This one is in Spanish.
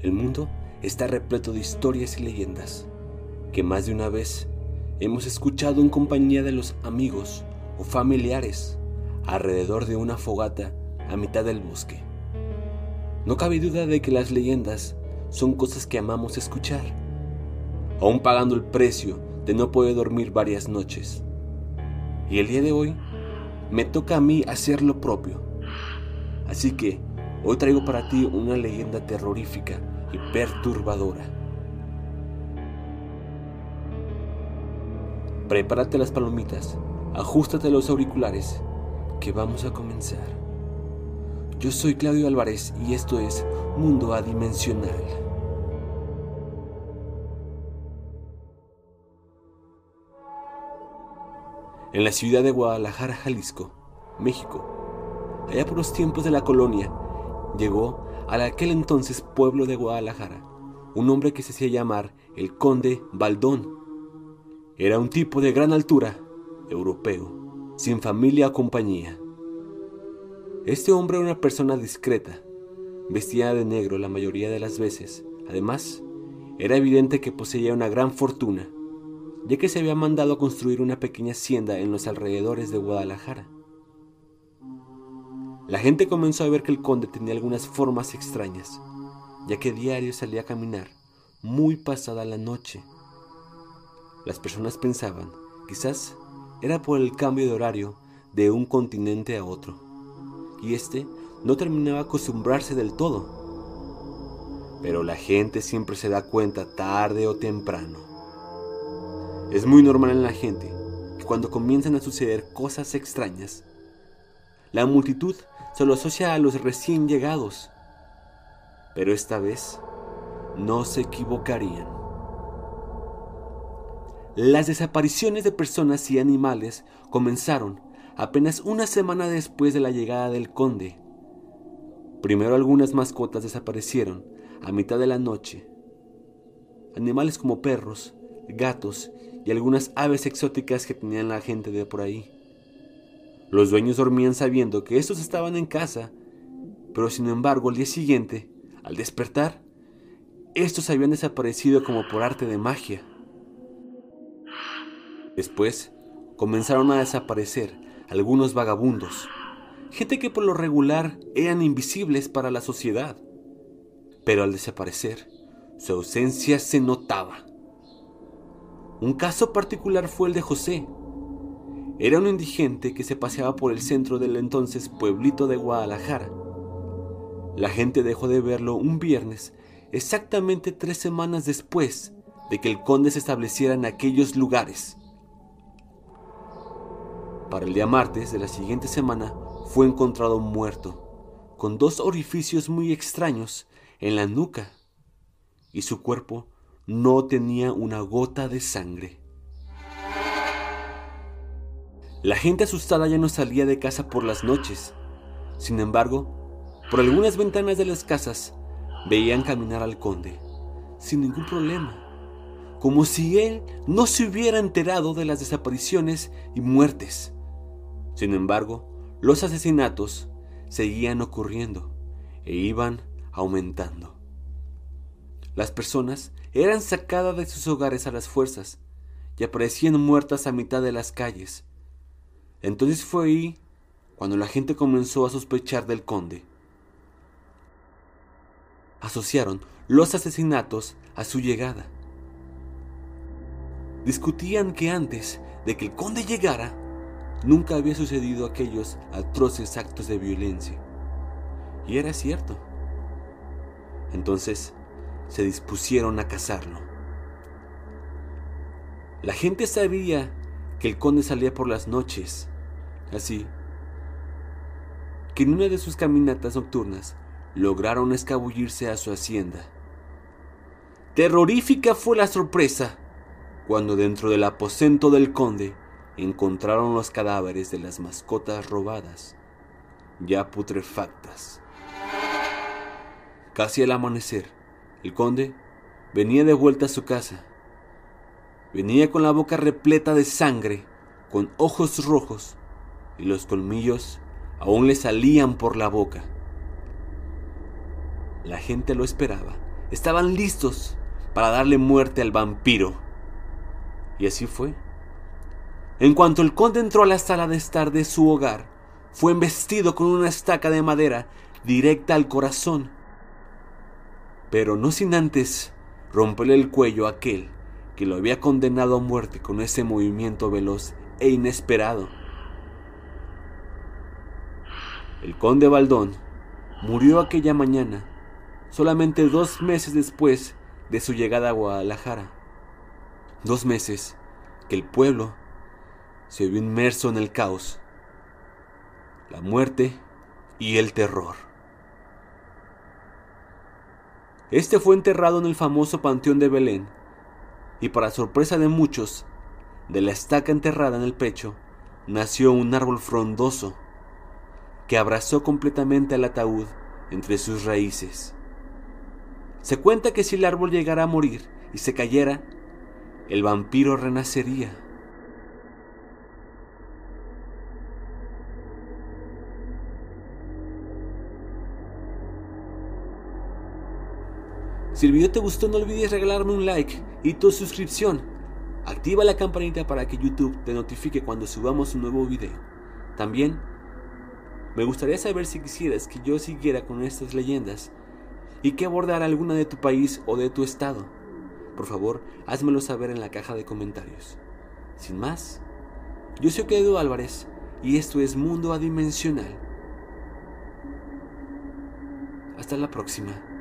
El mundo está repleto de historias y leyendas que más de una vez hemos escuchado en compañía de los amigos o familiares alrededor de una fogata a mitad del bosque. No cabe duda de que las leyendas son cosas que amamos escuchar, aún pagando el precio de no poder dormir varias noches. Y el día de hoy me toca a mí hacer lo propio. Así que hoy traigo para ti una leyenda terrorífica y perturbadora. Prepárate las palomitas, ajustate los auriculares, que vamos a comenzar. Yo soy Claudio Álvarez y esto es Mundo Adimensional. En la ciudad de Guadalajara, Jalisco, México, allá por los tiempos de la colonia, llegó al aquel entonces pueblo de Guadalajara un hombre que se hacía llamar el conde Baldón. Era un tipo de gran altura, europeo, sin familia o compañía. Este hombre era una persona discreta, vestía de negro la mayoría de las veces. Además, era evidente que poseía una gran fortuna ya que se había mandado a construir una pequeña hacienda en los alrededores de Guadalajara. La gente comenzó a ver que el conde tenía algunas formas extrañas, ya que diario salía a caminar muy pasada la noche. Las personas pensaban, quizás era por el cambio de horario de un continente a otro, y este no terminaba de acostumbrarse del todo. Pero la gente siempre se da cuenta tarde o temprano. Es muy normal en la gente que cuando comienzan a suceder cosas extrañas, la multitud se lo asocia a los recién llegados. Pero esta vez no se equivocarían. Las desapariciones de personas y animales comenzaron apenas una semana después de la llegada del conde. Primero algunas mascotas desaparecieron a mitad de la noche. Animales como perros, gatos y algunas aves exóticas que tenían la gente de por ahí. Los dueños dormían sabiendo que estos estaban en casa, pero sin embargo al día siguiente, al despertar, estos habían desaparecido como por arte de magia. Después comenzaron a desaparecer algunos vagabundos, gente que por lo regular eran invisibles para la sociedad, pero al desaparecer, su ausencia se notaba. Un caso particular fue el de José. Era un indigente que se paseaba por el centro del entonces pueblito de Guadalajara. La gente dejó de verlo un viernes, exactamente tres semanas después de que el conde se estableciera en aquellos lugares. Para el día martes de la siguiente semana fue encontrado muerto, con dos orificios muy extraños en la nuca, y su cuerpo no tenía una gota de sangre. La gente asustada ya no salía de casa por las noches. Sin embargo, por algunas ventanas de las casas veían caminar al conde, sin ningún problema, como si él no se hubiera enterado de las desapariciones y muertes. Sin embargo, los asesinatos seguían ocurriendo e iban aumentando. Las personas eran sacadas de sus hogares a las fuerzas y aparecían muertas a mitad de las calles. Entonces fue ahí cuando la gente comenzó a sospechar del conde. Asociaron los asesinatos a su llegada. Discutían que antes de que el conde llegara, nunca había sucedido aquellos atroces actos de violencia. Y era cierto. Entonces, se dispusieron a cazarlo. La gente sabía que el conde salía por las noches, así que en una de sus caminatas nocturnas lograron escabullirse a su hacienda. Terrorífica fue la sorpresa cuando dentro del aposento del conde encontraron los cadáveres de las mascotas robadas, ya putrefactas. Casi al amanecer, el conde venía de vuelta a su casa. Venía con la boca repleta de sangre, con ojos rojos, y los colmillos aún le salían por la boca. La gente lo esperaba, estaban listos para darle muerte al vampiro. Y así fue. En cuanto el conde entró a la sala de estar de su hogar, fue embestido con una estaca de madera directa al corazón. Pero no sin antes romperle el cuello a aquel que lo había condenado a muerte con ese movimiento veloz e inesperado. El conde Baldón murió aquella mañana, solamente dos meses después de su llegada a Guadalajara. Dos meses que el pueblo se vio inmerso en el caos, la muerte y el terror. Este fue enterrado en el famoso Panteón de Belén, y para sorpresa de muchos, de la estaca enterrada en el pecho, nació un árbol frondoso que abrazó completamente al ataúd entre sus raíces. Se cuenta que si el árbol llegara a morir y se cayera, el vampiro renacería. Si el video te gustó no olvides regalarme un like y tu suscripción. Activa la campanita para que YouTube te notifique cuando subamos un nuevo video. También me gustaría saber si quisieras que yo siguiera con estas leyendas y que abordara alguna de tu país o de tu estado. Por favor, házmelo saber en la caja de comentarios. Sin más, yo soy Edu Álvarez y esto es Mundo Adimensional. Hasta la próxima.